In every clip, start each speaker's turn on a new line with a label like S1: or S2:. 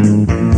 S1: Man,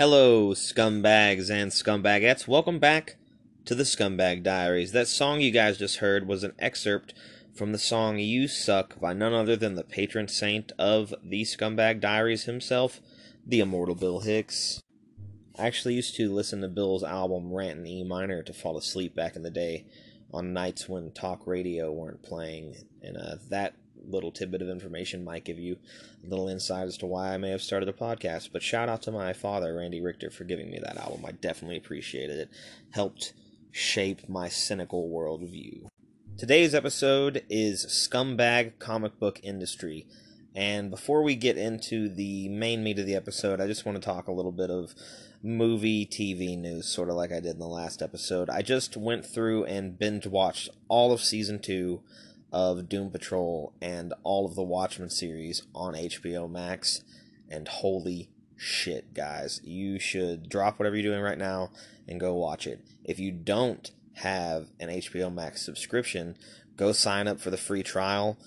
S2: Hello, scumbags and scumbagettes. Welcome back to the Scumbag Diaries. That song you guys just heard was an excerpt from the song You Suck by none other than the patron saint of the Scumbag Diaries himself, the immortal Bill Hicks. I actually used to listen to Bill's album Rant in E minor to fall asleep back in the day on nights when talk radio weren't playing, and uh, that little tidbit of information might give you a little insight as to why I may have started a podcast. But shout out to my father, Randy Richter, for giving me that album. I definitely appreciated it. Helped shape my cynical worldview. Today's episode is Scumbag Comic Book Industry. And before we get into the main meat of the episode, I just want to talk a little bit of movie TV news, sort of like I did in the last episode. I just went through and binge watched all of season two of Doom Patrol and all of the Watchmen series on HBO Max. And holy shit, guys. You should drop whatever you're doing right now and go watch it. If you don't have an HBO Max subscription, go sign up for the free trial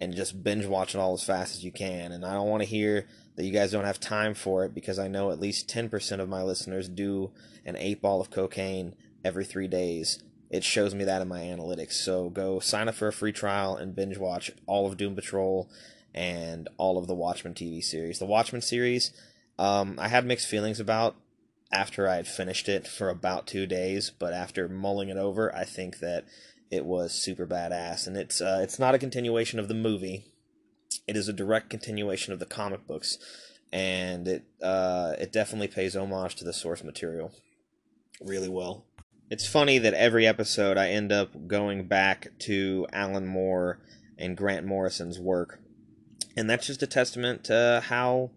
S2: and just binge watch it all as fast as you can. And I don't want to hear that you guys don't have time for it because I know at least 10% of my listeners do an eight ball of cocaine every three days. It shows me that in my analytics. So go sign up for a free trial and binge watch all of Doom Patrol and all of the Watchmen TV series. The Watchmen series, um, I had mixed feelings about after I had finished it for about two days, but after mulling it over, I think that it was super badass. And it's uh, it's not a continuation of the movie; it is a direct continuation of the comic books, and it uh, it definitely pays homage to the source material really well. It's funny that every episode I end up going back to Alan Moore and Grant Morrison's work, and that's just a testament to how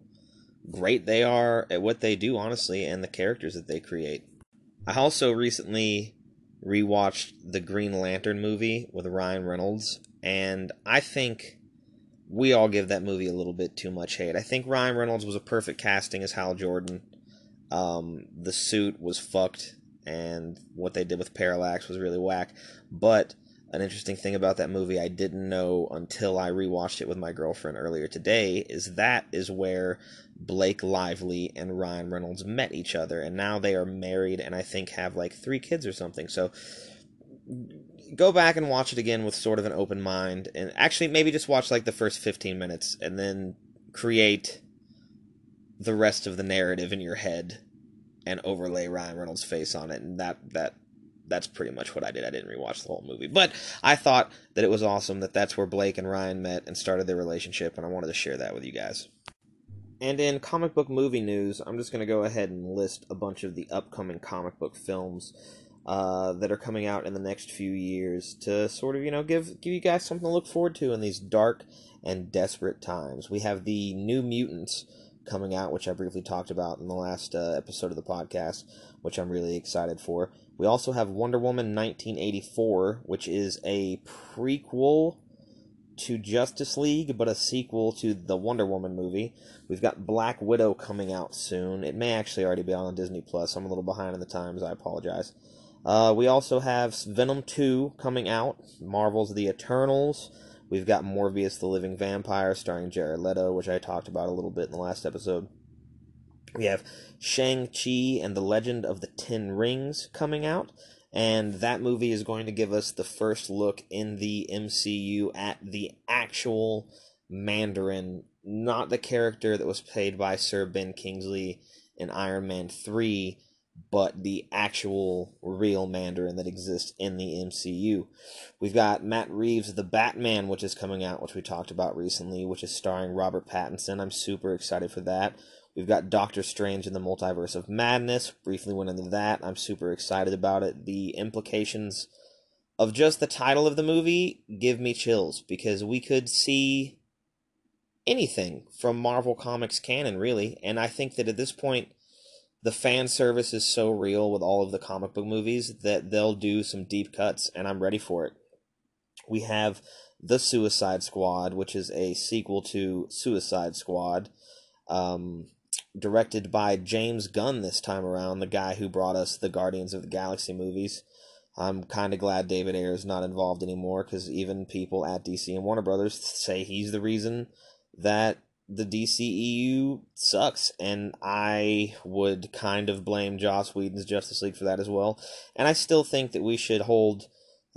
S2: great they are at what they do, honestly, and the characters that they create. I also recently rewatched the Green Lantern movie with Ryan Reynolds, and I think we all give that movie a little bit too much hate. I think Ryan Reynolds was a perfect casting as Hal Jordan. Um, the suit was fucked and what they did with Parallax was really whack. But an interesting thing about that movie I didn't know until I rewatched it with my girlfriend earlier today is that is where Blake Lively and Ryan Reynolds met each other, and now they are married and I think have like three kids or something. So go back and watch it again with sort of an open mind, and actually maybe just watch like the first 15 minutes and then create the rest of the narrative in your head and overlay Ryan Reynolds' face on it, and that that that's pretty much what I did. I didn't rewatch the whole movie, but I thought that it was awesome that that's where Blake and Ryan met and started their relationship, and I wanted to share that with you guys. And in comic book movie news, I'm just going to go ahead and list a bunch of the upcoming comic book films uh, that are coming out in the next few years to sort of you know give give you guys something to look forward to in these dark and desperate times. We have the New Mutants coming out, which I briefly talked about in the last uh, episode of the podcast, which I'm really excited for. We also have Wonder Woman 1984, which is a prequel to Justice League, but a sequel to the Wonder Woman movie. We've got Black Widow coming out soon. It may actually already be on Disney Plus. I'm a little behind in the times. I apologize. Uh, we also have Venom 2 coming out, Marvel's The Eternals. We've got Morbius the Living Vampire starring Jared Leto, which I talked about a little bit in the last episode. We have Shang-Chi and the Legend of the Ten Rings coming out, and that movie is going to give us the first look in the MCU at the actual Mandarin, not the character that was played by Sir Ben Kingsley in Iron Man 3 but the actual real Mandarin that exists in the MCU. We've got Matt Reeves' The Batman, which is coming out, which we talked about recently, which is starring Robert Pattinson. I'm super excited for that. We've got Doctor Strange in the Multiverse of Madness. Briefly went into that. I'm super excited about it. The implications of just the title of the movie give me chills because we could see anything from Marvel Comics canon, really. And I think that at this point, the fan service is so real with all of the comic book movies that they'll do some deep cuts, and I'm ready for it. We have The Suicide Squad, which is a sequel to Suicide Squad, um, directed by James Gunn this time around, the guy who brought us the Guardians of the Galaxy movies. I'm kind of glad David Ayer is not involved anymore because even people at DC and Warner Brothers say he's the reason that the DCEU sucks, and I would kind of blame Joss Whedon's Justice League for that as well. And I still think that we should hold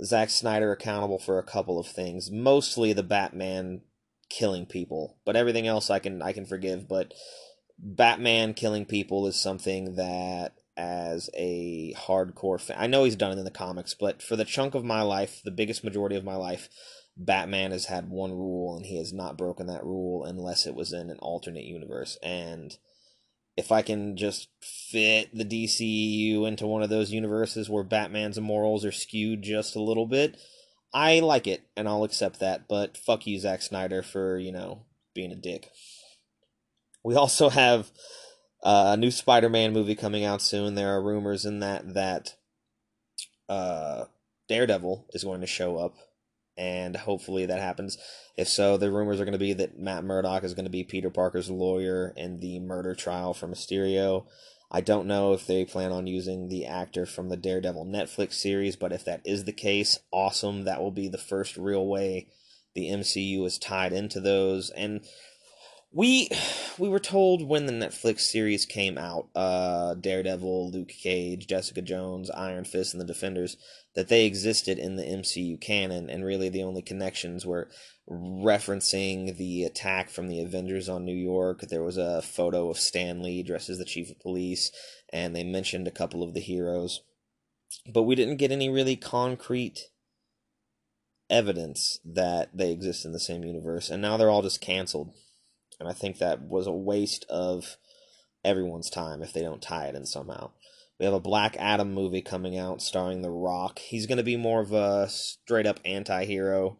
S2: Zack Snyder accountable for a couple of things, mostly the Batman killing people, but everything else I can I can forgive. But Batman killing people is something that, as a hardcore fan, I know he's done it in the comics, but for the chunk of my life, the biggest majority of my life, Batman has had one rule and he has not broken that rule unless it was in an alternate universe. And if I can just fit the DCU into one of those universes where Batman's morals are skewed just a little bit, I like it and I'll accept that. But fuck you, Zack Snyder, for, you know, being a dick. We also have uh, a new Spider Man movie coming out soon. There are rumors in that that uh, Daredevil is going to show up and hopefully that happens. If so, the rumors are going to be that Matt Murdock is going to be Peter Parker's lawyer in the murder trial for Mysterio. I don't know if they plan on using the actor from the Daredevil Netflix series, but if that is the case, awesome. That will be the first real way the MCU is tied into those. And we we were told when the Netflix series came out, uh, Daredevil, Luke Cage, Jessica Jones, Iron Fist, and the Defenders, that they existed in the MCU canon, and really the only connections were referencing the attack from the Avengers on New York. There was a photo of Stan Lee dressed as the chief of police, and they mentioned a couple of the heroes, but we didn't get any really concrete evidence that they exist in the same universe, and now they're all just canceled and I think that was a waste of everyone's time if they don't tie it in somehow. We have a Black Adam movie coming out starring The Rock. He's going to be more of a straight up anti hero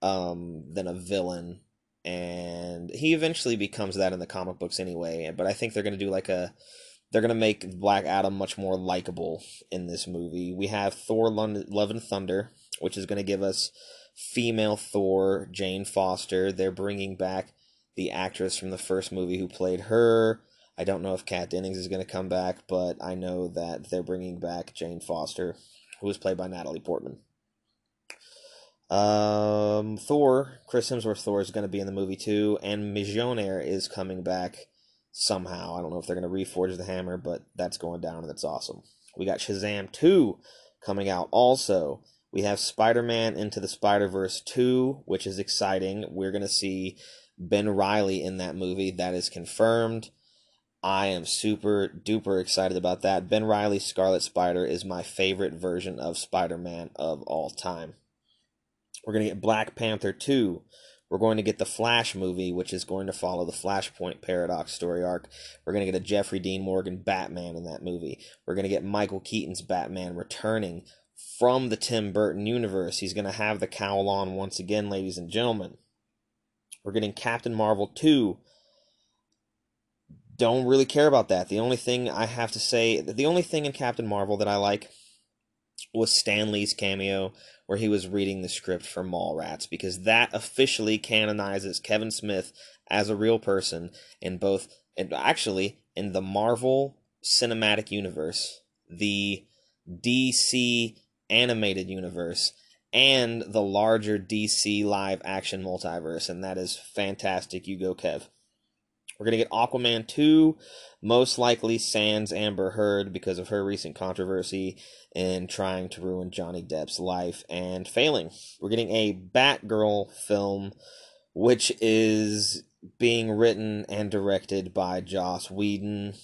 S2: um, than a villain. And he eventually becomes that in the comic books anyway. But I think they're going to do like a. They're going to make Black Adam much more likable in this movie. We have Thor Love and Thunder, which is going to give us female Thor, Jane Foster. They're bringing back the actress from the first movie who played her. I don't know if Kat Dennings is going to come back, but I know that they're bringing back Jane Foster, who was played by Natalie Portman. Um, Thor, Chris Hemsworth Thor is going to be in the movie too, and Mjolnir is coming back somehow. I don't know if they're going to reforge the hammer, but that's going down and that's awesome. We got Shazam 2 coming out also. We have Spider Man Into the Spider Verse 2, which is exciting. We're going to see Ben Reilly in that movie. That is confirmed. I am super duper excited about that. Ben Reilly's Scarlet Spider is my favorite version of Spider Man of all time. We're going to get Black Panther 2. We're going to get the Flash movie, which is going to follow the Flashpoint Paradox story arc. We're going to get a Jeffrey Dean Morgan Batman in that movie. We're going to get Michael Keaton's Batman returning from the Tim Burton universe. He's going to have the cowl on once again, ladies and gentlemen. We're getting Captain Marvel 2. Don't really care about that. The only thing I have to say, the only thing in Captain Marvel that I like was Stan Lee's cameo where he was reading the script for Mallrats because that officially canonizes Kevin Smith as a real person in both and actually in the Marvel cinematic universe, the DC animated universe, and the larger DC live action multiverse, and that is fantastic. You go, Kev. We're going to get Aquaman 2, most likely Sans Amber Heard because of her recent controversy in trying to ruin Johnny Depp's life and failing. We're getting a Batgirl film, which is being written and directed by Joss Whedon.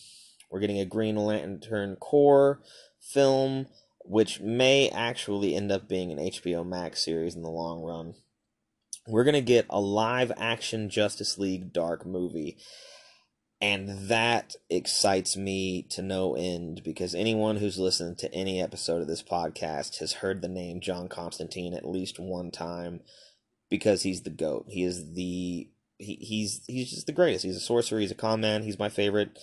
S2: We're getting a Green Lantern Corps film, which may actually end up being an HBO Max series in the long run. We're going to get a live action Justice League Dark movie and that excites me to no end because anyone who's listened to any episode of this podcast has heard the name John Constantine at least one time because he's the goat. He is the he, he's he's just the greatest. He's a sorcerer, he's a con man, he's my favorite.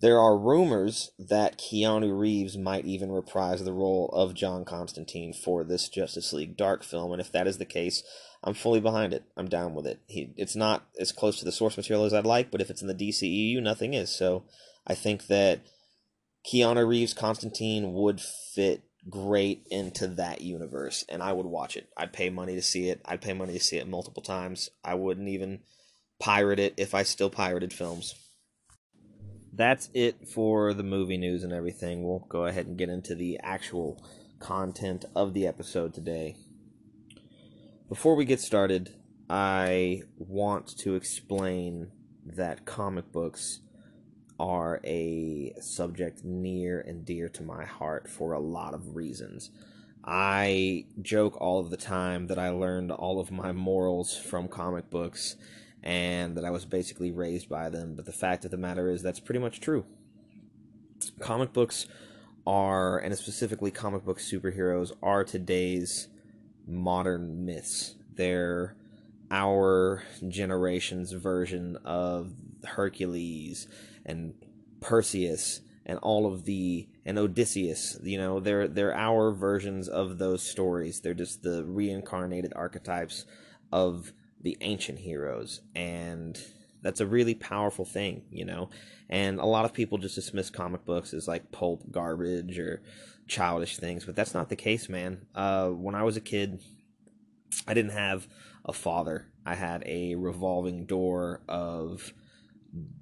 S2: There are rumors that Keanu Reeves might even reprise the role of John Constantine for this Justice League Dark film, and if that is the case, I'm fully behind it. I'm down with it. He, it's not as close to the source material as I'd like, but if it's in the DCEU, nothing is. So I think that Keanu Reeves Constantine would fit great into that universe, and I would watch it. I'd pay money to see it. I'd pay money to see it multiple times. I wouldn't even pirate it if I still pirated films. That's it for the movie news and everything. We'll go ahead and get into the actual content of the episode today. Before we get started, I want to explain that comic books are a subject near and dear to my heart for a lot of reasons. I joke all of the time that I learned all of my morals from comic books and that I was basically raised by them, but the fact of the matter is that's pretty much true. Comic books are, and specifically comic book superheroes, are today's modern myths. They're our generation's version of Hercules and Perseus and all of the and Odysseus. You know, they're they're our versions of those stories. They're just the reincarnated archetypes of the ancient heroes and that's a really powerful thing, you know. And a lot of people just dismiss comic books as like pulp garbage or childish things, but that's not the case, man. Uh, when I was a kid, I didn't have a father. I had a revolving door of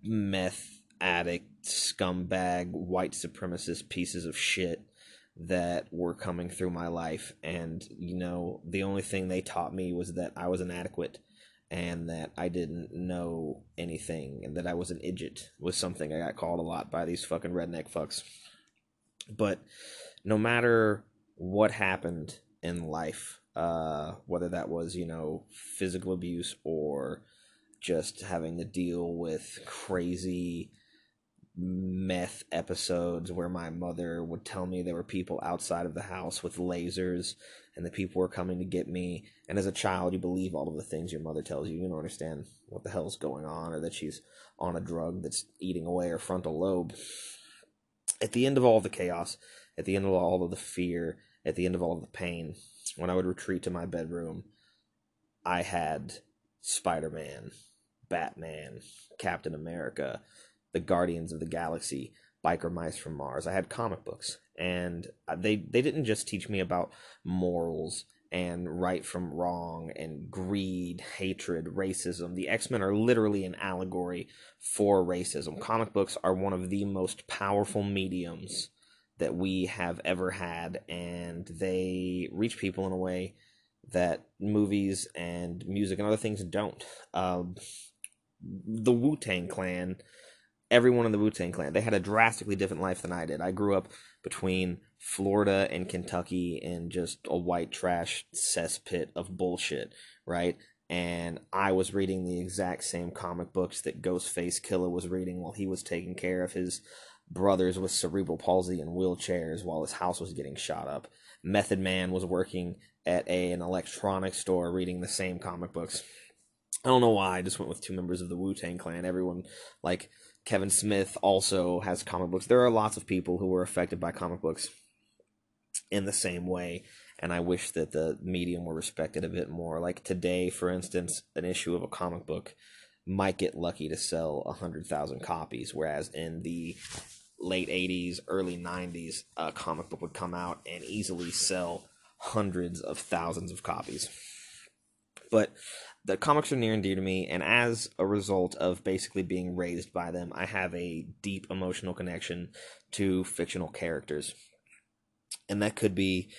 S2: meth addict, scumbag, white supremacist pieces of shit that were coming through my life. And, you know, the only thing they taught me was that I was inadequate and that I didn't know anything and that I was an idiot was something I got called a lot by these fucking redneck fucks. But no matter what happened in life, uh, whether that was, you know, physical abuse or just having to deal with crazy meth episodes where my mother would tell me there were people outside of the house with lasers and the people were coming to get me. And as a child, you believe all of the things your mother tells you. You don't understand what the hell's going on or that she's on a drug that's eating away her frontal lobe. At the end of all the chaos, at the end of all of the fear, at the end of all of the pain, when I would retreat to my bedroom, I had Spider Man, Batman, Captain America, the Guardians of the Galaxy, Biker Mice from Mars. I had comic books, and they they didn't just teach me about morals and right from wrong and greed, hatred, racism. The X Men are literally an allegory for racism. Comic books are one of the most powerful mediums that we have ever had, and they reach people in a way that movies and music and other things don't. Um, the Wu Tang Clan, everyone in the Wu Tang Clan, they had a drastically different life than I did. I grew up between Florida and Kentucky in just a white trash cesspit of bullshit, right? And I was reading the exact same comic books that Ghostface Killah was reading while he was taking care of his brothers with cerebral palsy and wheelchairs while his house was getting shot up. Method Man was working at a, an electronics store reading the same comic books. I don't know why. I just went with two members of the Wu Tang Clan. Everyone, like Kevin Smith, also has comic books. There are lots of people who were affected by comic books in the same way. And I wish that the medium were respected a bit more. Like today, for instance, an issue of a comic book might get lucky to sell 100,000 copies, whereas in the late 80s, early 90s, a uh, comic book would come out and easily sell hundreds of thousands of copies. But the comics are near and dear to me, and as a result of basically being raised by them, I have a deep emotional connection to fictional characters. And that could be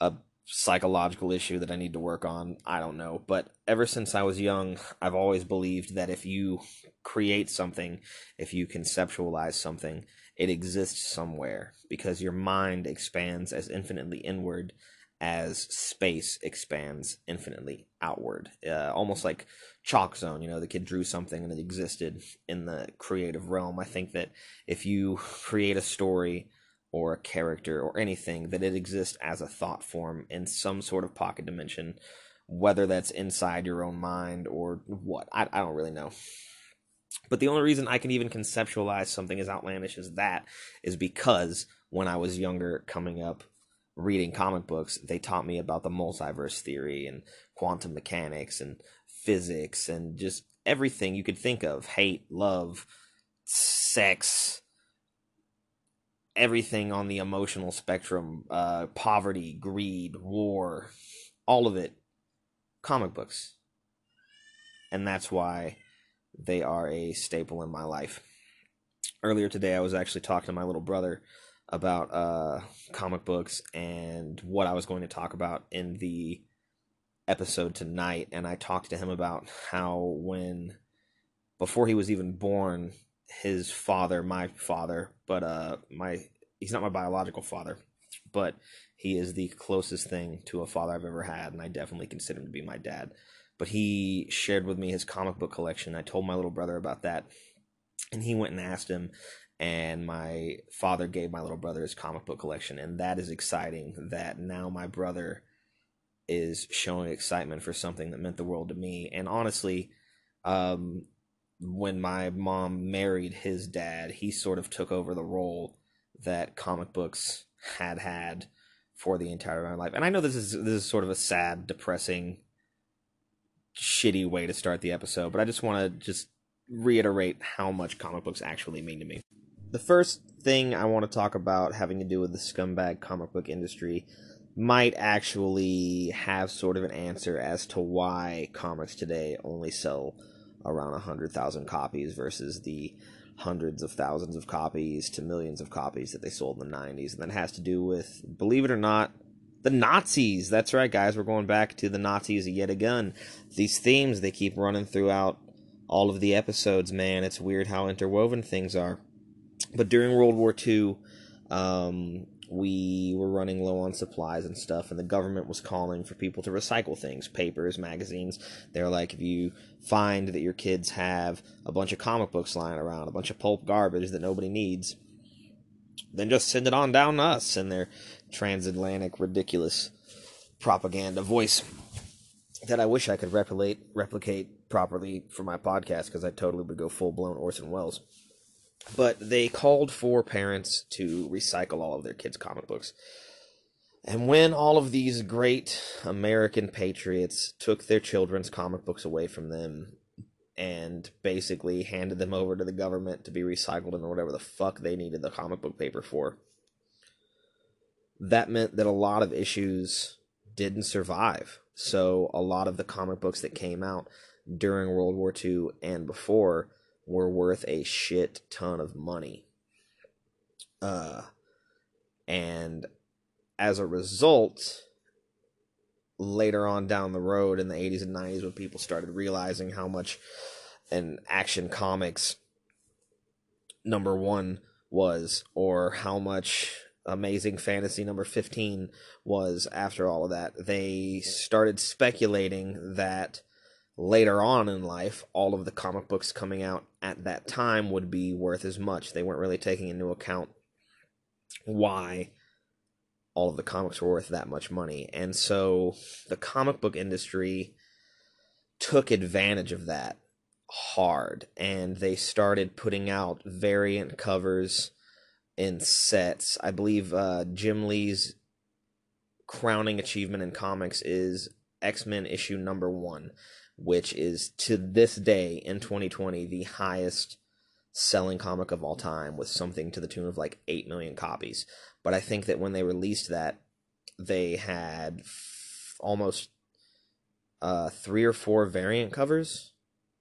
S2: a psychological issue that I need to work on. I don't know. But ever since I was young, I've always believed that if you create something, if you conceptualize something, it exists somewhere because your mind expands as infinitely inward as space expands infinitely outward. Uh, almost like Chalk Zone, you know, the kid drew something and it existed in the creative realm. I think that if you create a story or a character or anything, that it exists as a thought form in some sort of pocket dimension, whether that's inside your own mind or what. I, I don't really know. But the only reason I can even conceptualize something as outlandish as that is because when I was younger, coming up, reading comic books, they taught me about the multiverse theory and quantum mechanics and physics and just everything you could think of hate, love, sex, everything on the emotional spectrum uh, poverty, greed, war, all of it. Comic books. And that's why they are a staple in my life. Earlier today, I was actually talking to my little brother about uh, comic books and what I was going to talk about in the episode tonight. And I talked to him about how, when before he was even born, his father, my father, but uh, my he's not my biological father, but he is the closest thing to a father I've ever had, and I definitely consider him to be my dad but he shared with me his comic book collection. I told my little brother about that, and he went and asked him. And my father gave my little brother his comic book collection, and that is exciting. That now my brother is showing excitement for something that meant the world to me. And honestly, um, when my mom married his dad, he sort of took over the role that comic books had had for the entire of my life. And I know this is this is sort of a sad, depressing shitty way to start the episode, but I just want to just reiterate how much comic books actually mean to me. The first thing I want to talk about having to do with the scumbag comic book industry might actually have sort of an answer as to why comics today only sell around 100,000 copies versus the hundreds of thousands of copies to millions of copies that they sold in the 90s. And that has to do with, believe it or not, the Nazis. That's right, guys. We're going back to the Nazis yet again. These themes they keep running throughout all of the episodes. Man, it's weird how interwoven things are. But during World War II, um, we were running low on supplies and stuff, and the government was calling for people to recycle things papers, magazines. They're like, if you find that your kids have a bunch of comic books lying around, a bunch of pulp garbage that nobody needs, then just send it on down to us. And they're transatlantic ridiculous propaganda voice that I wish I could replicate replicate properly for my podcast because I totally would go full blown Orson Welles. But they called for parents to recycle all of their kids' comic books. And when all of these great American patriots took their children's comic books away from them, and basically handed them over to the government to be recycled into whatever the fuck they needed the comic book paper for. That meant that a lot of issues didn't survive. So a lot of the comic books that came out during World War II and before were worth a shit ton of money. Uh, and as a result, later on down the road in the 80s and 90s, when people started realizing how much an action comics number one was, or how much amazing fantasy number 15 was after all of that, they started speculating that later on in life, all of the comic books coming out at that time would be worth as much. They weren't really taking into account why all of the comics were worth that much money. And so the comic book industry took advantage of that hard and they started putting out variant covers in sets. I believe uh, Jim Lee's crowning achievement in comics is X Men issue number one which is to this day in 2020 the highest selling comic of all time with something to the tune of like 8 million copies. But I think that when they released that, they had f- almost uh, three or four variant covers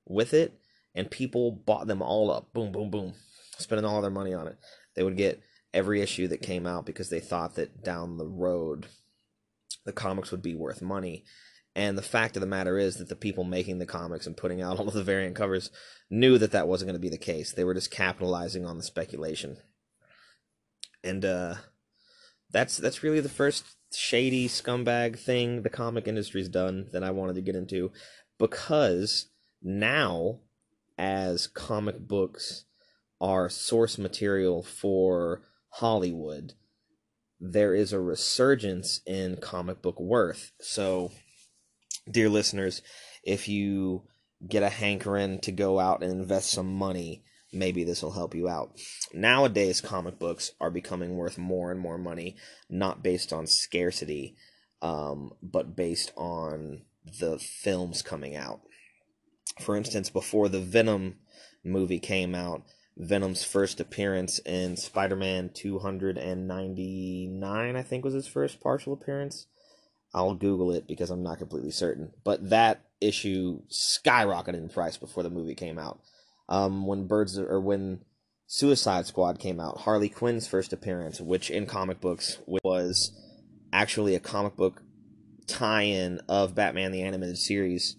S2: with it, and people bought them all up. Boom, boom, boom. Spending all their money on it. They would get every issue that came out because they thought that down the road the comics would be worth money and the fact of the matter is that the people making the comics and putting out all of the variant covers knew that that wasn't going to be the case. They were just capitalizing on the speculation. And uh, that's that's really the first shady scumbag thing the comic industry's done that I wanted to get into because now as comic books are source material for Hollywood, there is a resurgence in comic book worth. So dear listeners, if you get a hankering to go out and invest some money, maybe this will help you out. Nowadays, comic books are becoming worth more and more money, not based on scarcity, um, but based on the films coming out. For instance, before the Venom movie came out, Venom's first appearance in Spider Man 299, I think was his first partial appearance. I'll Google it because I'm not completely certain. But that issue skyrocketed in price before the movie came out. Um, when Birds or when Suicide Squad came out, Harley Quinn's first appearance, which in comic books was actually a comic book tie-in of Batman the Animated Series,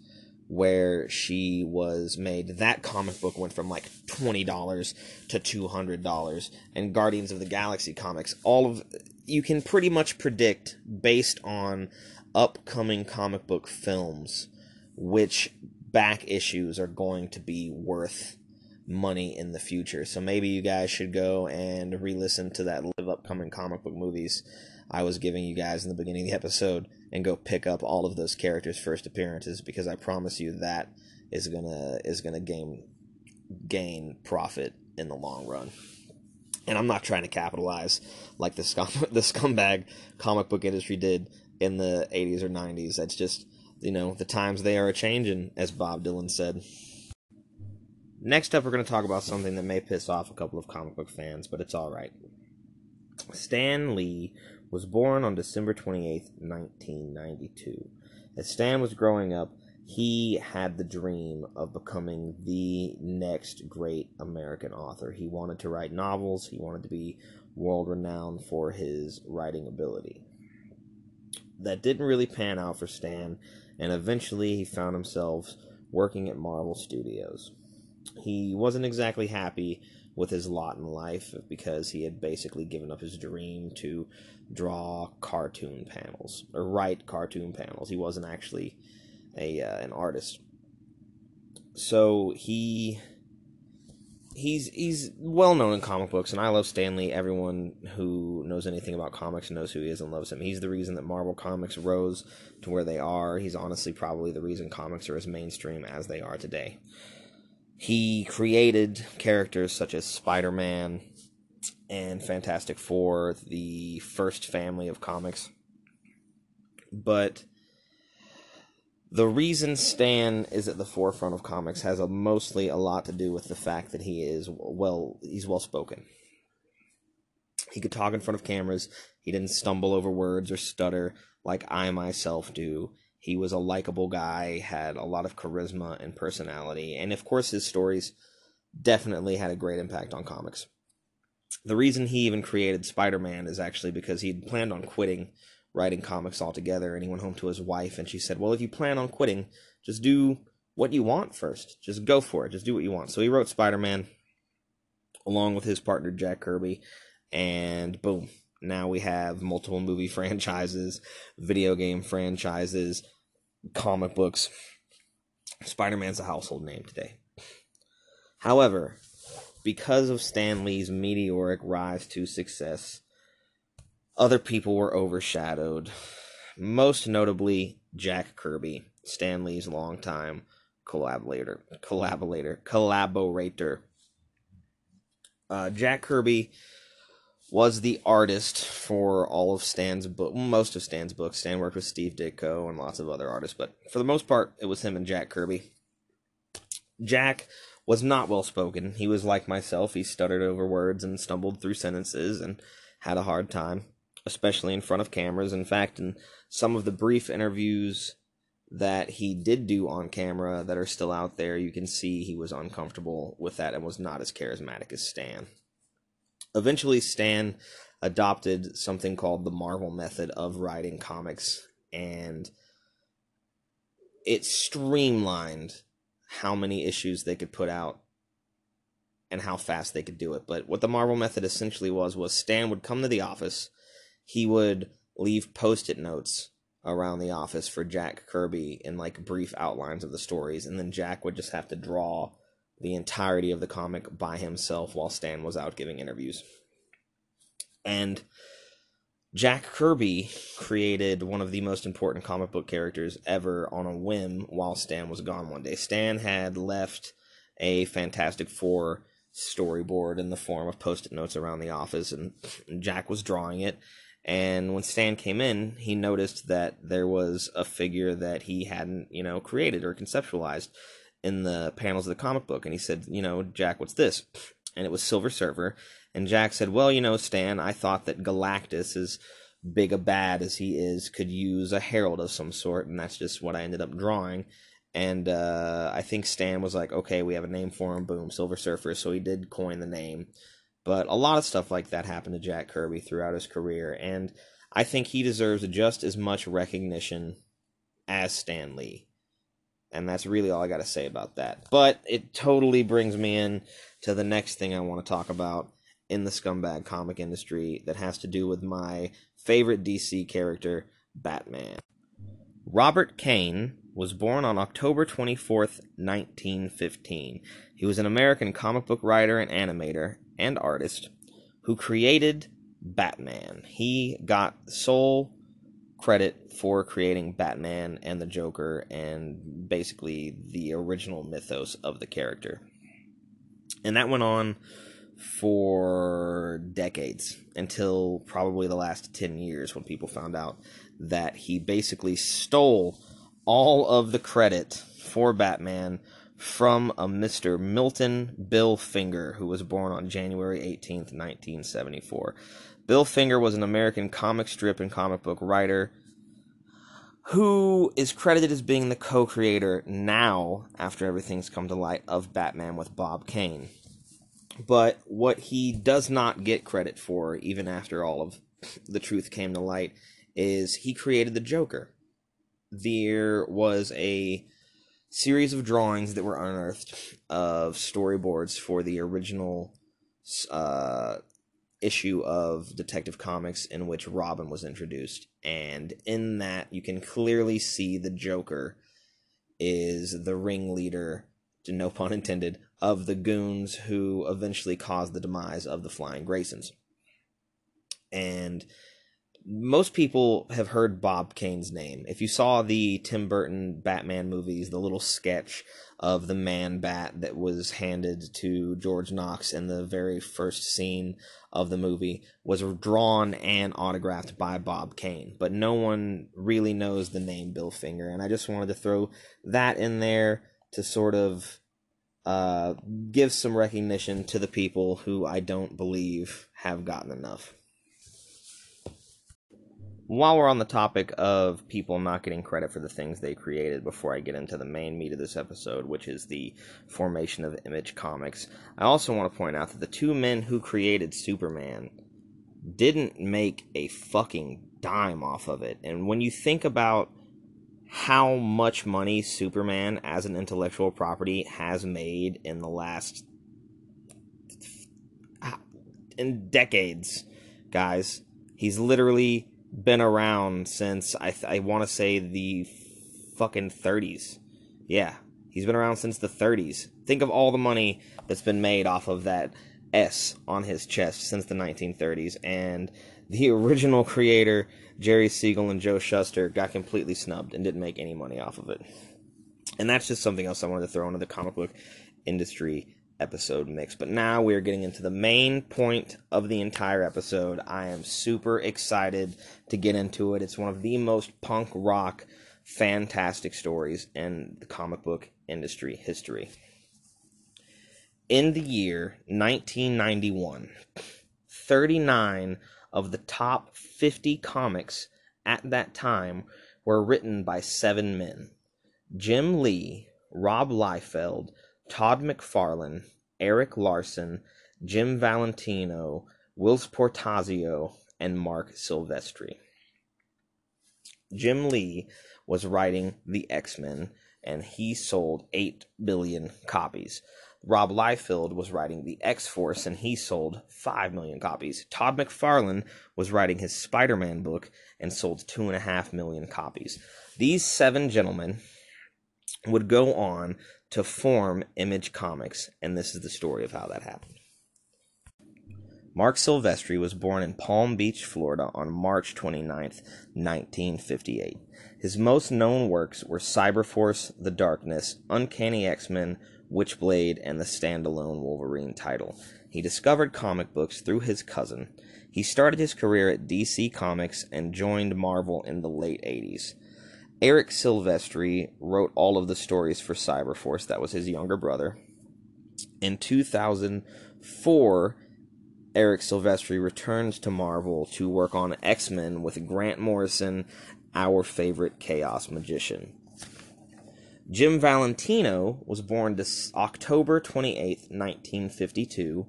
S2: where she was made. That comic book went from like twenty dollars to two hundred dollars, and Guardians of the Galaxy comics, all of you can pretty much predict based on upcoming comic book films which back issues are going to be worth money in the future. So maybe you guys should go and re-listen to that live upcoming comic book movies I was giving you guys in the beginning of the episode and go pick up all of those characters' first appearances because I promise you that is gonna is gonna gain gain profit in the long run and I'm not trying to capitalize like the scum the scumbag comic book industry did in the 80s or 90s. That's just you know the times they are a changing, as Bob Dylan said. Next up, we're going to talk about something that may piss off a couple of comic book fans, but it's all right. Stan Lee was born on December 28th, 1992. As Stan was growing up, he had the dream of becoming the next great American author. He wanted to write novels, he wanted to be world renowned for his writing ability. That didn't really pan out for Stan, and eventually he found himself working at Marvel Studios. He wasn't exactly happy with his lot in life because he had basically given up his dream to draw cartoon panels or write cartoon panels. He wasn't actually a uh, an artist. So he he's he's well known in comic books, and I love Stan Lee. Everyone who knows anything about comics knows who he is and loves him. He's the reason that Marvel Comics rose to where they are. He's honestly probably the reason comics are as mainstream as they are today. He created characters such as Spider Man and Fantastic Four, the first family of comics. But The reason Stan is at the forefront of comics has a, mostly a lot to do with the fact that he is well he's well spoken. He could talk in front of cameras. He didn't stumble over words or stutter like I myself do. He was a likable guy, had a lot of charisma and personality, and of course his stories definitely had a great impact on comics. The reason he even created Spider-Man is actually because he'd planned on quitting writing comics altogether and he went home to his wife and she said, "Well, if you plan on quitting, just do what you want first. Just go for it. Just do what you want." So he wrote Spider-Man along with his partner Jack Kirby and boom, now we have multiple movie franchises, video game franchises, comic books. Spider Man's a household name today. However, because of Stan Lee's meteoric rise to success, other people were overshadowed. Most notably, Jack Kirby, Stan Lee's longtime collaborator, collaborator, collaborator. Uh, Jack Kirby was the artist for all of Stan's book, most of Stan's books. Stan worked with Steve Ditko and lots of other artists, but for the most part, it was him and Jack Kirby. Jack was not well spoken. He was like myself. He stuttered over words and stumbled through sentences and had a hard time, especially in front of cameras. In fact, in some of the brief interviews that he did do on camera that are still out there, you can see he was uncomfortable with that and was not as charismatic as Stan. Eventually, Stan adopted something called the Marvel method of writing comics, and it streamlined how many issues they could put out and how fast they could do it. But what the Marvel method essentially was was Stan would come to the office, he would leave post-it notes around the office for Jack Kirby in like brief outlines of the stories, and then Jack would just have to draw the entirety of the comic by himself while Stan was out giving interviews. And Jack Kirby created one of the most important comic book characters ever on a whim while Stan was gone one day. Stan had left a Fantastic Four storyboard in the form of post it notes around the office, and Jack was drawing it. And when Stan came in, he noticed that there was a figure that he hadn't, you know, created or conceptualized in the panels of the comic book. And he said, you know, Jack, what's this? And it was Silver Surfer. And Jack said, well, you know, Stan, I thought that Galactus, as big a bad as he is, could use a herald of some sort. And that's just what I ended up drawing. And uh, I think Stan was like, okay, we have a name for him. Boom, Silver Surfer. So he did coin the name. But a lot of stuff like that happened to Jack Kirby throughout his career. And I think he deserves just as much recognition as Stan Lee. And that's really all I got to say about that. But it totally brings me in to the next thing I want to talk about in the scumbag comic industry that has to do with my favorite DC character, Batman. Robert Kane was born on October 24th, 1915. He was an American comic book writer and animator and artist who created Batman. He got sole credit for creating Batman and the Joker and basically the original mythos of the character. And that went on for decades until probably the last 10 years when people found out that he basically stole all of the credit for Batman from a Mr. Milton Bill Finger, who was born on January 18th, 1974. Bill Finger was an American comic strip and comic book writer who is credited as being the co creator now, after everything's come to light, of Batman with Bob Kane. But what he does not get credit for, even after all of the truth came to light, is he created the Joker. There was a series of drawings that were unearthed of storyboards for the original uh, issue of Detective Comics in which Robin was introduced. And in that, you can clearly see the Joker is the ringleader, no pun intended, of the goons who eventually caused the demise of the Flying Graysons. And most people have heard Bob Kane's name. If you saw the Tim Burton Batman movies, the little sketch of the man bat that was handed to George Knox in the very first scene of the movie was drawn and autographed by Bob Kane. But no one really knows the name Bill Finger, and I just wanted to throw that in there to sort of uh, give some recognition to the people who I don't believe have gotten enough while we're on the topic of people not getting credit for the things they created, before I get into the main meat of this episode, which is the formation of Image Comics, I also want to point out that the two men who created Superman didn't make a fucking dime off of it. And when you think about how much money Superman as an intellectual property has made in the last uh, in decades, guys, he's literally been around since I th- I want to say the fucking 30s. Yeah, he's been around since the 30s. Think of all the money that's been made off of that S on his chest since the 1930s and the original creator Jerry Siegel and Joe Shuster got completely snubbed and didn't make any money off of it. And that's just something else I wanted to throw into the comic book industry episode mix. But now we're getting into the main point of the entire episode. I am super excited to get into it. It's one of the most punk rock, fantastic stories in the comic book industry history. In the year 1991, 39 of the top 50 comics at that time were written by seven men Jim Lee, Rob Liefeld, Todd McFarlane, Erik Larsen, Jim Valentino, Whilce Portacio, and Marc Silvestri. Jim Lee was writing the X Men, and he sold 8 billion copies. Rob Liefeld was writing the X Force, and he sold 5 million copies. Todd McFarlane was writing his Spider Man book and sold 2.5 million copies. These seven gentlemen would go on to form Image Comics, and this is the story of how that happened. Marc Silvestri was born in Palm Beach, Florida on March 29, 1958. His most known works were Cyberforce, The Darkness, Uncanny X-Men, Witchblade, and the standalone Wolverine title. He discovered comic books through his cousin. He started his career at DC Comics and joined Marvel in the late 80s. Eric Silvestri wrote all of the stories for Cyberforce. That was his younger brother. In 2004, Eric Silvestri returned to Marvel to work on X Men with Grant Morrison, our favorite Chaos Magician. Jim Valentino was born October 28, 1952,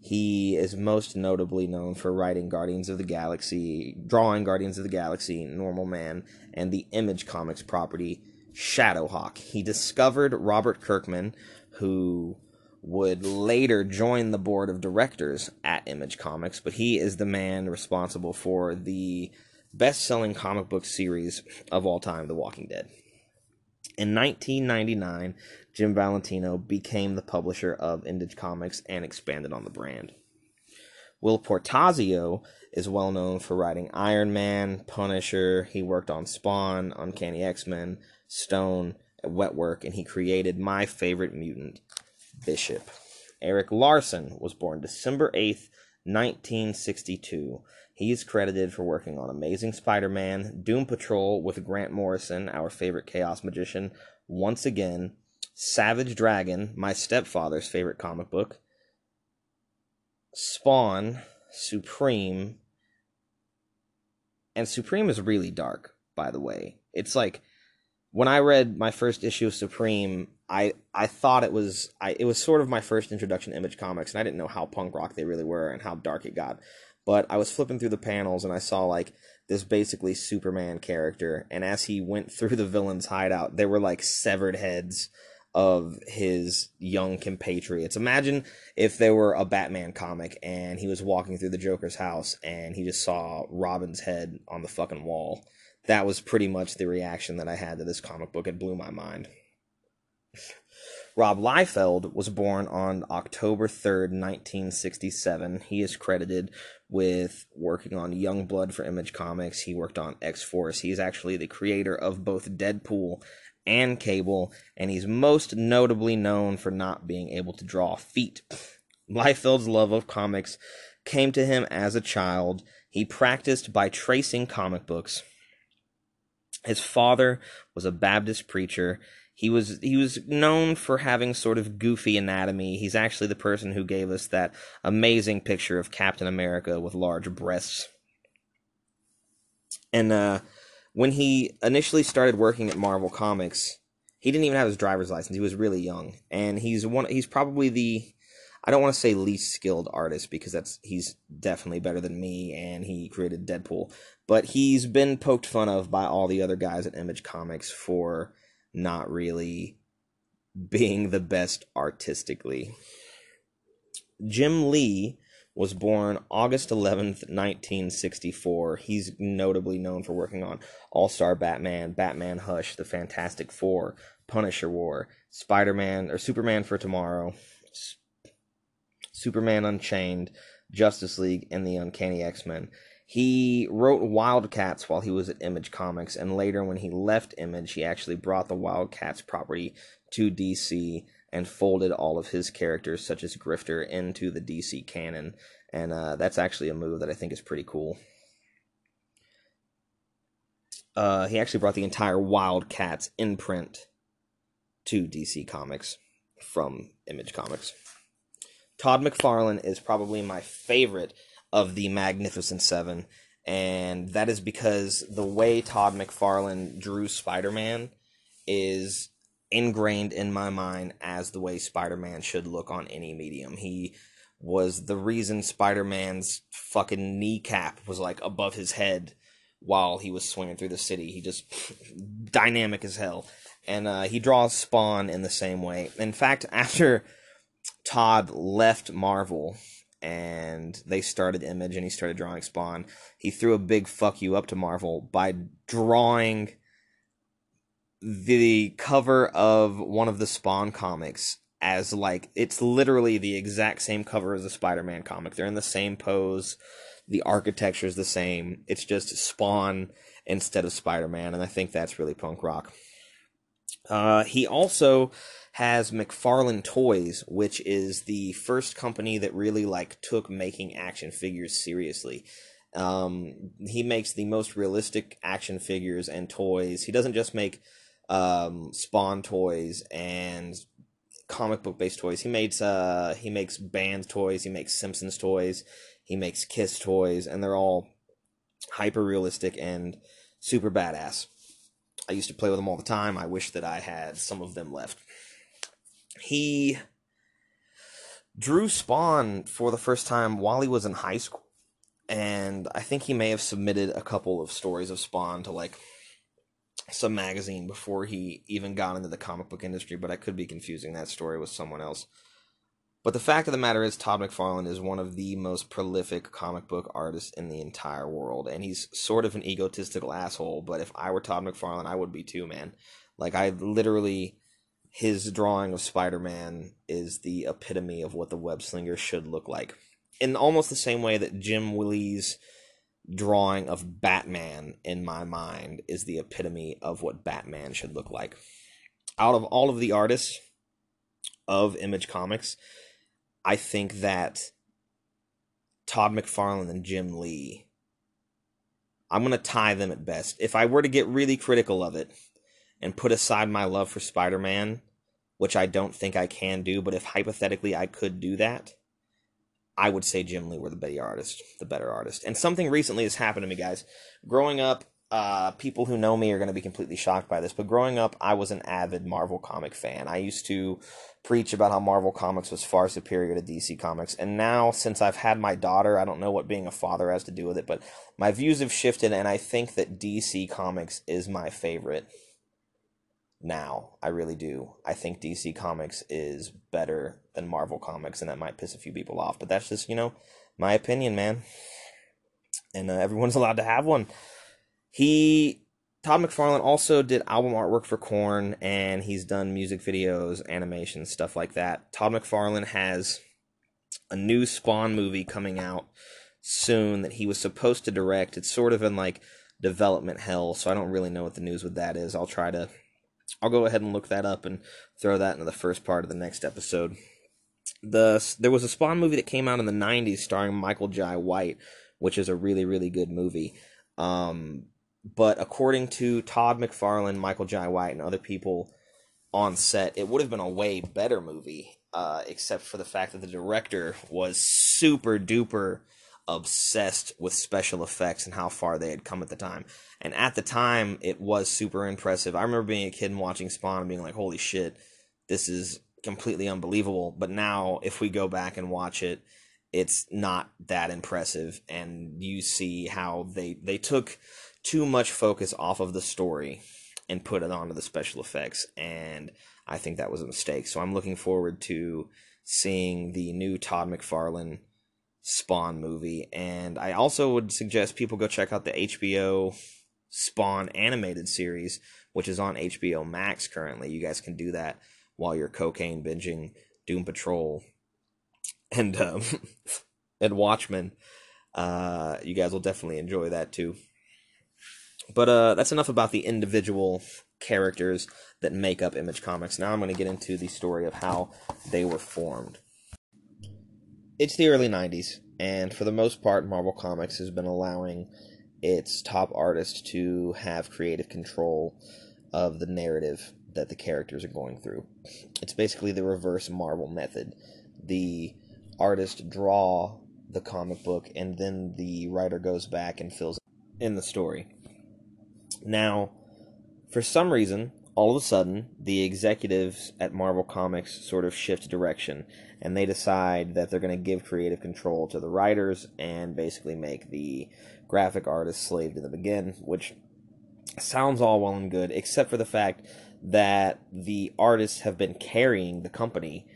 S2: he is most notably known for writing Guardians of the Galaxy, drawing Guardians of the Galaxy, Normal Man, and the Image Comics property Shadowhawk. He discovered Robert Kirkman, who would later join the board of directors at Image Comics, but he is the man responsible for the best selling comic book series of all time, The Walking Dead. In 1999, Jim Valentino became the publisher of Image Comics and expanded on the brand. Will Portacio is well known for writing Iron Man, Punisher. He worked on Spawn, Uncanny X Men, Stone, Wetwork, and he created my favorite mutant, Bishop. Erik Larsen was born December 8th, 1962. He is credited for working on Amazing Spider Man, Doom Patrol with Grant Morrison, our favorite Chaos Magician, once again, Savage Dragon, my stepfather's favorite comic book, Spawn, Supreme, and Supreme is really dark, by the way. It's like when I read my first issue of Supreme, I I thought it was I it was sort of my first introduction to Image Comics, and I didn't know how punk rock they really were and how dark it got. But I was flipping through the panels and I saw like this basically Superman character, and as he went through the villain's hideout, there were like severed heads of his young compatriots. Imagine if there were a Batman comic and he was walking through the Joker's house and he just saw Robin's head on the fucking wall. That was pretty much the reaction that I had to this comic book. It blew my mind. Rob Liefeld was born on October 3rd, 1967. He is credited with working on Youngblood for Image Comics. He worked on X Force. He's actually the creator of both Deadpool and Cable, and he's most notably known for not being able to draw feet. Liefeld's love of comics came to him as a child. He practiced by tracing comic books. His father was a Baptist preacher. He was he was known for having sort of goofy anatomy. He's actually the person who gave us that amazing picture of Captain America with large breasts. And uh, when he initially started working at Marvel Comics, he didn't even have his driver's license. He was really young, and he's one. He's probably the I don't want to say least skilled artist because that's he's definitely better than me, and he created Deadpool. But he's been poked fun of by all the other guys at Image Comics for not really being the best artistically. Jim Lee was born August 11th, 1964. He's notably known for working on All Star Batman, Batman Hush, The Fantastic Four, Punisher War, Spider Man or Superman for Tomorrow, Superman Unchained, Justice League, and the Uncanny X Men. He wrote Wildcats while he was at Image Comics, and later, when he left Image, he actually brought the Wildcats property to DC and folded all of his characters, such as Grifter, into the DC canon. And uh, that's actually a move that I think is pretty cool. Uh, he actually brought the entire Wildcats imprint to DC Comics from Image Comics. Todd McFarlane is probably my favorite of the Magnificent Seven, and that is because the way Todd McFarlane drew Spider Man is ingrained in my mind as the way Spider Man should look on any medium. He was the reason Spider Man's fucking kneecap was like above his head while he was swinging through the city. He just dynamic as hell. And uh, he draws Spawn in the same way. In fact, after Todd left Marvel and they started Image and he started drawing Spawn. He threw a big fuck you up to Marvel by drawing the cover of one of the Spawn comics as like it's literally the exact same cover as the Spider-Man comic. They're in the same pose. The architecture is the same. It's just Spawn instead of Spider-Man, and I think that's really punk rock. Uh, he also has McFarlane Toys, which is the first company that really like took making action figures seriously. Um, he makes the most realistic action figures and toys. He doesn't just make um, Spawn toys and comic book based toys. He makes uh, he makes band toys. He makes Simpsons toys. He makes Kiss toys, and they're all hyper realistic and super badass. I used to play with them all the time. I wish that I had some of them left he drew Spawn for the first time while he was in high school. And I think he may have submitted a couple of stories of Spawn to like some magazine before he even got into the comic book industry, but I could be confusing that story with someone else. But the fact of the matter is, Todd McFarlane is one of the most prolific comic book artists in the entire world, and he's sort of an egotistical asshole. But if I were Todd McFarlane, I would be too, man. Like I literally his drawing of Spider-Man is the epitome of what the web slinger should look like. In almost the same way that Jim Lee's drawing of Batman in my mind is the epitome of what Batman should look like. Out of all of the artists of Image Comics, I think that Todd McFarlane and Jim Lee I'm going to tie them at best. If I were to get really critical of it, and put aside my love for Spider Man, which I don't think I can do, but if hypothetically I could do that, I would say Jim Lee were the better artist, the better artist. And something recently has happened to me, guys. Growing up, uh, people who know me are going to be completely shocked by this, but growing up, I was an avid Marvel comic fan. I used to preach about how Marvel Comics was far superior to DC Comics. And now, since I've had my daughter, I don't know what being a father has to do with it, but my views have shifted, and I think that DC Comics is my favorite now. I really do. I think DC Comics is better than Marvel Comics, and that might piss a few people off, but that's just, you know, my opinion, man. And uh, everyone's allowed to have one. He Todd McFarlane also did album artwork for Korn, and he's done music videos, animation, stuff like that. Todd McFarlane has a new Spawn movie coming out soon that he was supposed to direct. It's sort of in like development hell, so I don't really know what the news with that is. I'll try to I'll go ahead and look that up and throw that into the first part of the next episode. The there was a Spawn movie that came out in the 90s starring Michael Jai White, which is a really really good movie. Um, but according to Todd McFarlane, Michael Jai White, and other people on set, it would have been a way better movie, uh, except for the fact that the director was super duper obsessed with special effects and how far they had come at the time. And at the time, it was super impressive. I remember being a kid and watching Spawn and being like, holy shit, this is completely unbelievable. But now, if we go back and watch it, it's not that impressive. And you see how they, they took too much focus off of the story and put it onto the special effects. And I think that was a mistake. So I'm looking forward to seeing the new Todd McFarlane Spawn movie. And I also would suggest people go check out the HBO Spawn animated series, which is on HBO Max currently. You guys can do that while you're cocaine binging Doom Patrol and um, and Watchmen. Uh, you guys will definitely enjoy that too. But uh, that's enough about the individual characters that make up Image Comics. Now I'm going to get into the story of how they were formed it's the early 90s, and for the most part, Marvel Comics has been allowing its top artists to have creative control of the narrative that the characters are going through. It's basically the reverse Marvel method. The artist draw the comic book and then the writer goes back and fills in the story. Now, for some reason, all of a sudden, the executives at Marvel Comics sort of shift direction and they decide that they're going to give creative control to the writers and basically make the graphic artists slave to them again, which sounds all well and good, except for the fact that the artists have been carrying the company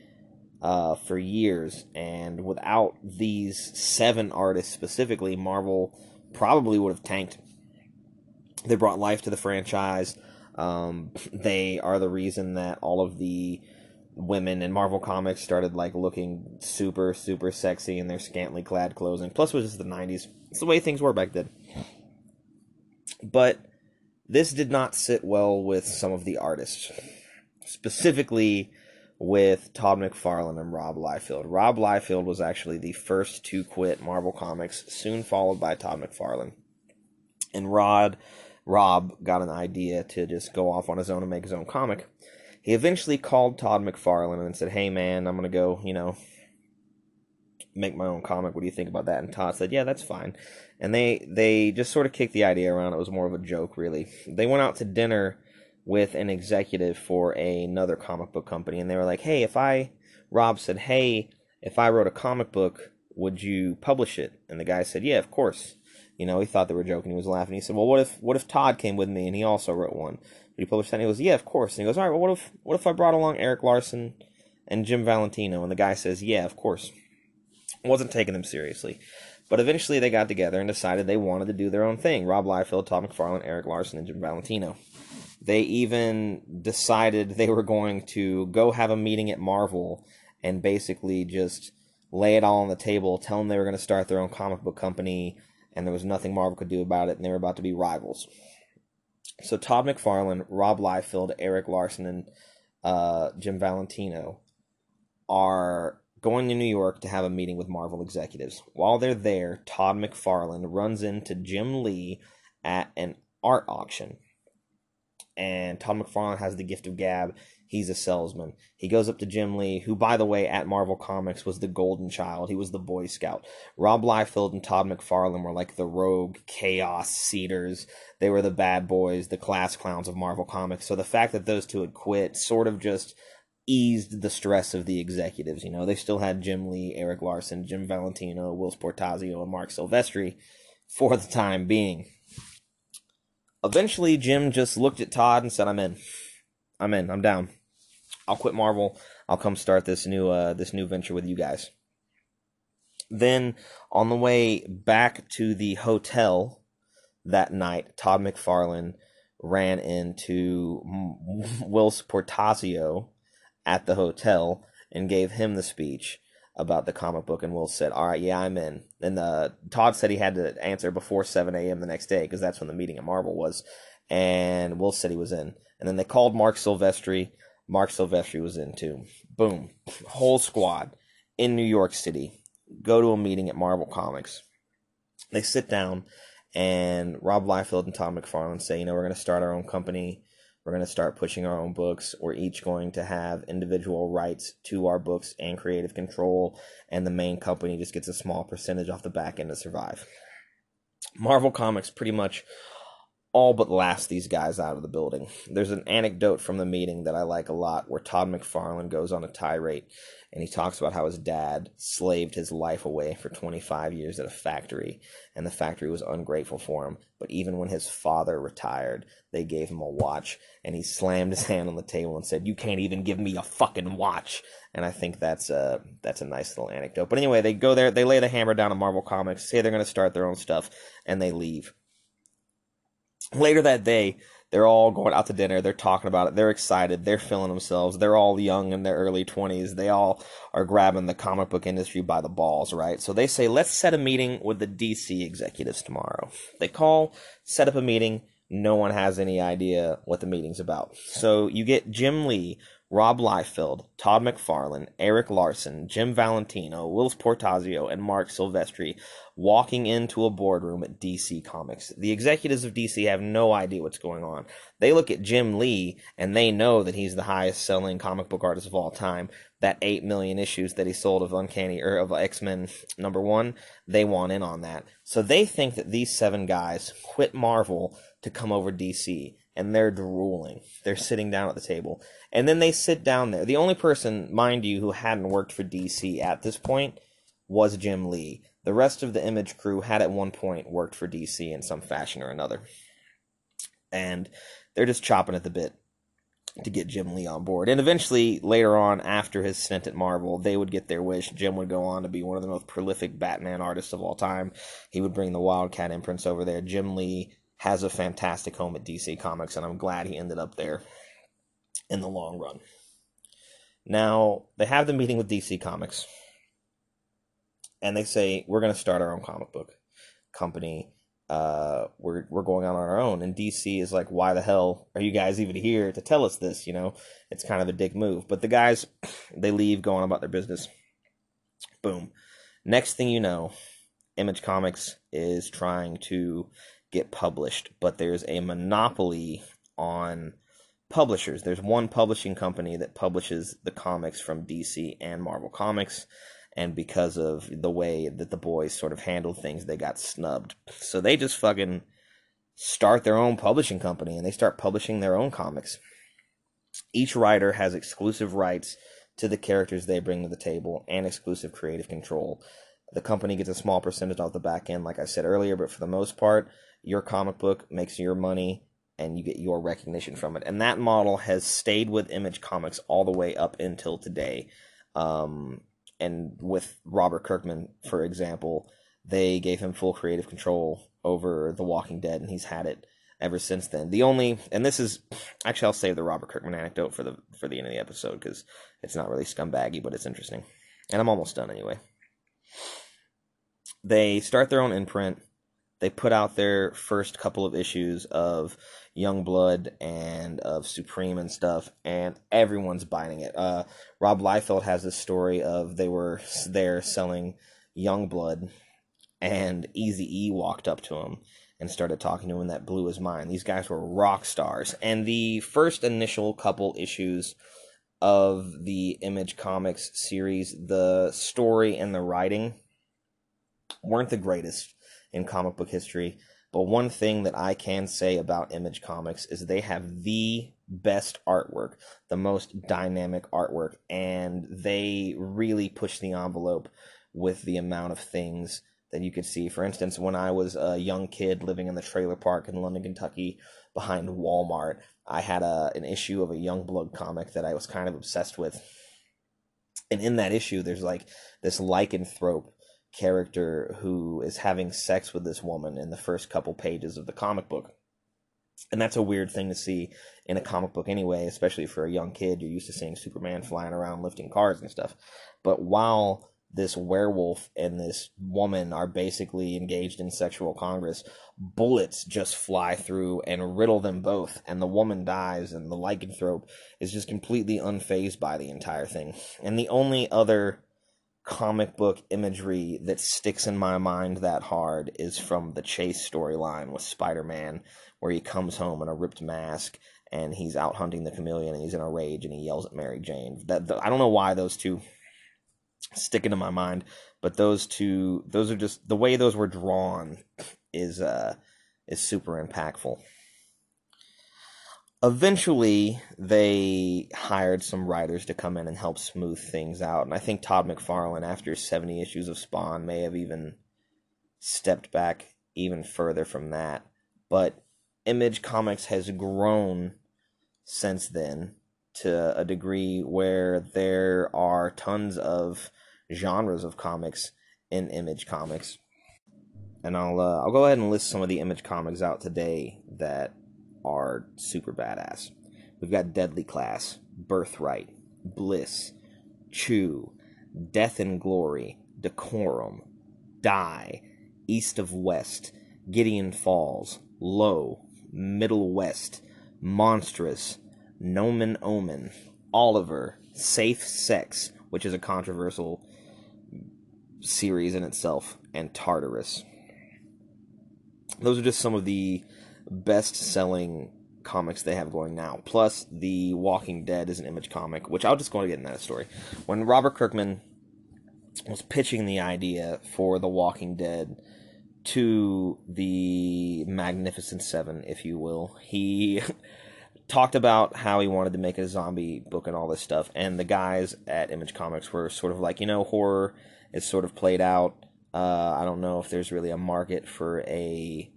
S2: uh, for years, and without these seven artists specifically, Marvel probably would have tanked. They brought life to the franchise. Um, they are the reason that all of the women in Marvel Comics started like looking super, super sexy in their scantily clad clothing. Plus, it was just the 90s. It's the way things were back then. But this did not sit well with some of the artists, specifically with Todd McFarlane and Rob Liefeld. Rob Liefeld was actually the first to quit Marvel Comics, soon followed by Todd McFarlane. And Rod Rob got an idea to just go off on his own and make his own comic. He eventually called Todd McFarlane and said, "Hey man, I'm gonna go, you know, make my own comic. What do you think about that?" And Todd said, "Yeah, that's fine." And they they just sort of kicked the idea around. It was more of a joke, really. They went out to dinner with an executive for another comic book company, and they were like, "Hey, if I," Rob said, "Hey, if I wrote a comic book, would you publish it?" And the guy said, "Yeah, of course." You know, he thought they were joking. He was laughing. He said, "Well, what if what if Todd came with me and he also wrote one? Would you publish that?" And he goes, "Yeah, of course." And he goes, "All right. Well, what if what if I brought along Erik Larsen and Jim Valentino?" And the guy says, "Yeah, of course." wasn't taking them seriously, but eventually they got together and decided they wanted to do their own thing. Rob Liefeld, Todd McFarlane, Erik Larsen, and Jim Valentino. They even decided they were going to go have a meeting at Marvel and basically just lay it all on the table, tell them they were going to start their own comic book company and there was nothing Marvel could do about it, and they were about to be rivals. So Todd McFarlane, Rob Liefeld, Erik Larsen, and uh, Jim Valentino are going to New York to have a meeting with Marvel executives. While they're there, Todd McFarlane runs into Jim Lee at an art auction. And Todd McFarlane has the gift of gab he's a salesman. He goes up to Jim Lee, who, by the way, at Marvel Comics was the golden child. He was the Boy Scout. Rob Liefeld and Todd McFarlane were like the rogue chaos seeders. They were the bad boys, the class clowns of Marvel Comics. So the fact that those two had quit sort of just eased the stress of the executives. You know, they still had Jim Lee, Erik Larsen, Jim Valentino, Will Portacio, and Marc Silvestri for the time being. Eventually, Jim just looked at Todd and said, I'm in. I'm in. I'm down. I'll quit Marvel. I'll come start this new uh, this new venture with you guys. Then on the way back to the hotel that night, Todd McFarlane ran into Whilce Portacio at the hotel and gave him the speech about the comic book, and Will said, "All right, yeah, I'm in." And uh, Todd said he had to answer before 7 a.m. the next day because that's when the meeting at Marvel was, and Will said he was in. And then they called Marc Silvestri. Marc Silvestri was in too. Boom, whole squad in New York City go to a meeting at Marvel Comics. They sit down, and Rob Liefeld and Tom McFarlane say, "You know, we're going to start our own company." We're going to start pushing our own books. We're each going to have individual rights to our books and creative control, and the main company just gets a small percentage off the back end to survive. Marvel Comics pretty much all but last these guys out of the building. There's an anecdote from the meeting that I like a lot where Todd McFarlane goes on a tirade and he talks about how his dad slaved his life away for 25 years at a factory and the factory was ungrateful for him. But even when his father retired they gave him a watch and he slammed his hand on the table and said you can't even give me a fucking watch. And i think that's a that's a nice little anecdote. But anyway they go there they lay the hammer down on marvel comics say they're going to start their own stuff and they leave later that day they're all going out to dinner. They're talking about it. They're excited. They're feeling themselves. They're all young in their early 20s. They all are grabbing the comic book industry by the balls, right? So they say, let's set a meeting with the DC executives tomorrow. They call, set up a meeting. No one has any idea what the meeting's about. So you get Jim Lee, Rob Liefeld, Todd McFarlane, Erik Larsen, Jim Valentino, Whilce Portacio, and Marc Silvestri walking into a boardroom at DC Comics. The executives of DC have no idea what's going on. They look at Jim Lee and they know that he's the highest selling comic book artist of all time. That 8 million issues that he sold of Uncanny or of X-Men number 1, they want in on that. So they think that these seven guys quit Marvel to come over DC and they're drooling. They're sitting down at the table. And then they sit down there. The only person, mind you, who hadn't worked for DC at this point was Jim Lee. The rest of the Image crew had at one point worked for DC in some fashion or another. And they're just chopping at the bit to get Jim Lee on board. And eventually, later on, after his stint at Marvel, they would get their wish. Jim would go on to be one of the most prolific Batman artists of all time. He would bring the Wildcat imprints over there. Jim Lee has a fantastic home at DC Comics, and I'm glad he ended up there in the long run. Now, they have the meeting with DC Comics, and they say, We're going to start our own comic book company. Uh, we're we're going on our own, and DC is like, why the hell are you guys even here to tell us this? You know, it's kind of a dick move. But the guys, they leave, going about their business. Boom. Next thing you know, Image Comics is trying to get published, but there's a monopoly on publishers. There's one publishing company that publishes the comics from DC and Marvel Comics, and because of the way that the boys sort of handled things, they got snubbed. So they just fucking start their own publishing company and they start publishing their own comics. Each writer has exclusive rights to the characters they bring to the table and exclusive creative control. The company gets a small percentage off the back end, like I said earlier, but for the most part, your comic book makes your money and you get your recognition from it. And that model has stayed with Image Comics all the way up until today. Um, and with Robert Kirkman, for example, they gave him full creative control over The Walking Dead, and he's had it ever since then. The only, and this is actually, I'll save the Robert Kirkman anecdote for the for the end of the episode because it's not really scumbaggy, but it's interesting. And I'm almost done anyway. They start their own imprint they put out their first couple of issues of Young Blood and of Supreme and stuff, and everyone's buying it. Uh, Rob Liefeld has this story of they were there selling Young Blood, and Easy E walked up to him and started talking to him, and that blew his mind. These guys were rock stars, and the first initial couple issues of the Image Comics series, the story and the writing weren't the greatest in comic book history. But one thing that I can say about Image Comics is they have the best artwork, the most dynamic artwork, and they really push the envelope with the amount of things that you could see. For instance, when I was a young kid living in the trailer park in London, Kentucky, behind Walmart, I had a an issue of a Young Blood comic that I was kind of obsessed with. And in that issue, there's like this lycanthrope character who is having sex with this woman in the first couple pages of the comic book. And that's a weird thing to see in a comic book anyway, especially for a young kid. You're used to seeing Superman flying around lifting cars and stuff. But while this werewolf and this woman are basically engaged in sexual congress, bullets just fly through and riddle them both, and the woman dies, and the lycanthrope is just completely unfazed by the entire thing. And the only other comic book imagery that sticks in my mind that hard is from the Chase storyline with Spider Man, where he comes home in a ripped mask and he's out hunting the chameleon and he's in a rage and he yells at Mary Jane. That the, I don't know why those two stick into my mind, but those two those are just the way those were drawn is uh is super impactful. Eventually, they hired some writers to come in and help smooth things out, and I think Todd McFarlane, after seventy issues of Spawn, may have even stepped back even further from that. But Image Comics has grown since then to a degree where there are tons of genres of comics in Image Comics. And I'll uh, I'll go ahead and list some of the Image comics out today that are super badass. We've got Deadly Class, Birthright, Bliss, Chew, Death and Glory, Decorum, Die, East of West, Gideon Falls, Low, Middle West, Monstrous, Nomen Omen, Oliver, Safe Sex, which is a controversial series in itself, and Tartarus. Those are just some of the best selling comics they have going now. Plus, The Walking Dead is an image comic, which I'll just go and get in that story. When Robert Kirkman was pitching the idea for The Walking Dead to the Magnificent Seven, if you will, he talked about how he wanted to make a zombie book and all this stuff. And the guys at Image Comics were sort of like, you know, horror is sort of played out. Uh, I don't know if there's really a market for a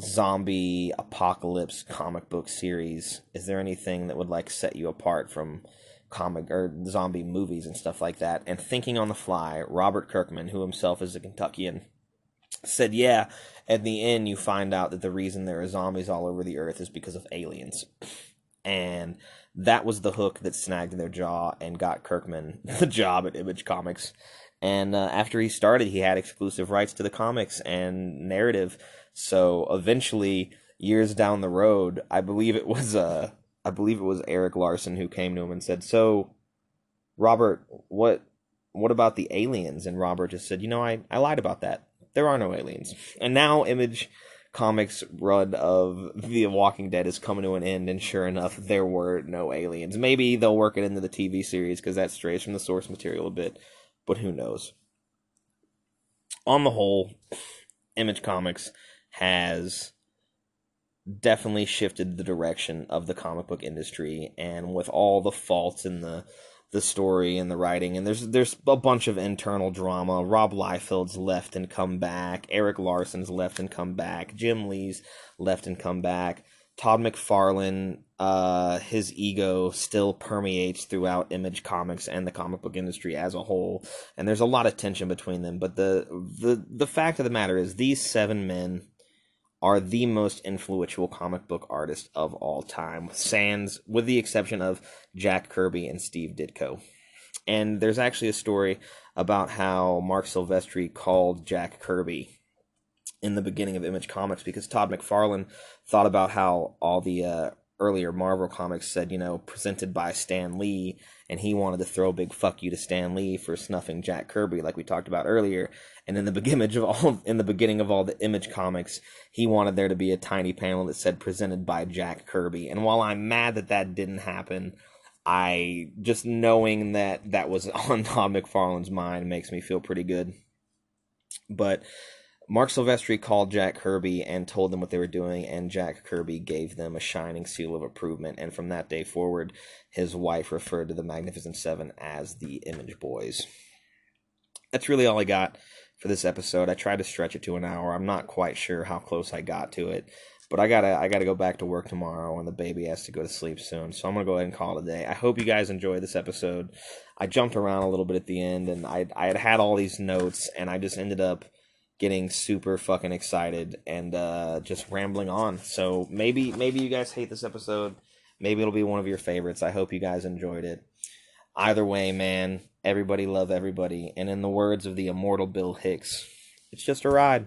S2: zombie apocalypse comic book series. Is there anything that would like set you apart from comic or zombie movies and stuff like that? And thinking on the fly, Robert Kirkman, who himself is a Kentuckian, said, "Yeah." At the end, you find out that the reason there are zombies all over the earth is because of aliens, and that was the hook that snagged their jaw and got Kirkman the job at Image Comics. And uh, after he started, he had exclusive rights to the comics and narrative. So eventually, years down the road, I believe it was uh, I believe it was Erik Larsen who came to him and said, "So, Robert, what what about the aliens?" And Robert just said, "You know, I I lied about that. There are no aliens." And now Image Comics run of The Walking Dead is coming to an end, and sure enough, there were no aliens. Maybe they'll work it into the TV series because that strays from the source material a bit, but who knows? On the whole, Image Comics has definitely shifted the direction of the comic book industry and with all the faults in the the story and the writing and there's there's a bunch of internal drama. Rob liefeld's left and come back. Erik Larsen's left and come back. Jim lee's left and come back. Todd mcfarlane uh, his ego still permeates throughout image comics and the comic book industry as a whole and there's a lot of tension between them but the the the fact of the matter is these seven men are the most influential comic book artists of all time, sans, with the exception of Jack Kirby and Steve Ditko. And there's actually a story about how Marc Silvestri called Jack Kirby in the beginning of Image Comics because Todd McFarlane thought about how all the uh, earlier Marvel comics said, you know, presented by Stan Lee, and he wanted to throw a big fuck you to Stan Lee for snuffing Jack Kirby, like we talked about earlier. And in the beginning of all, in the beginning of all the Image comics, he wanted there to be a tiny panel that said presented by Jack Kirby. And while I'm mad that that didn't happen, I just knowing that that was on Todd McFarlane's mind makes me feel pretty good. But Marc Silvestri called Jack Kirby and told them what they were doing, and Jack Kirby gave them a shining seal of approval. And from that day forward, his wife referred to the Magnificent Seven as the Image Boys. That's really all I got for this episode. I tried to stretch it to an hour. I'm not quite sure how close I got to it, but I gotta I gotta go back to work tomorrow, and the baby has to go to sleep soon. So I'm gonna go ahead and call it a day. I hope you guys enjoyed this episode. I jumped around a little bit at the end, and I I had had all these notes, and I just ended up getting super fucking excited and uh, just rambling on. So maybe maybe you guys hate this episode. Maybe it'll be one of your favorites. I hope you guys enjoyed it. Either way, man, everybody love everybody. And in the words of the immortal Bill Hicks, it's just a ride.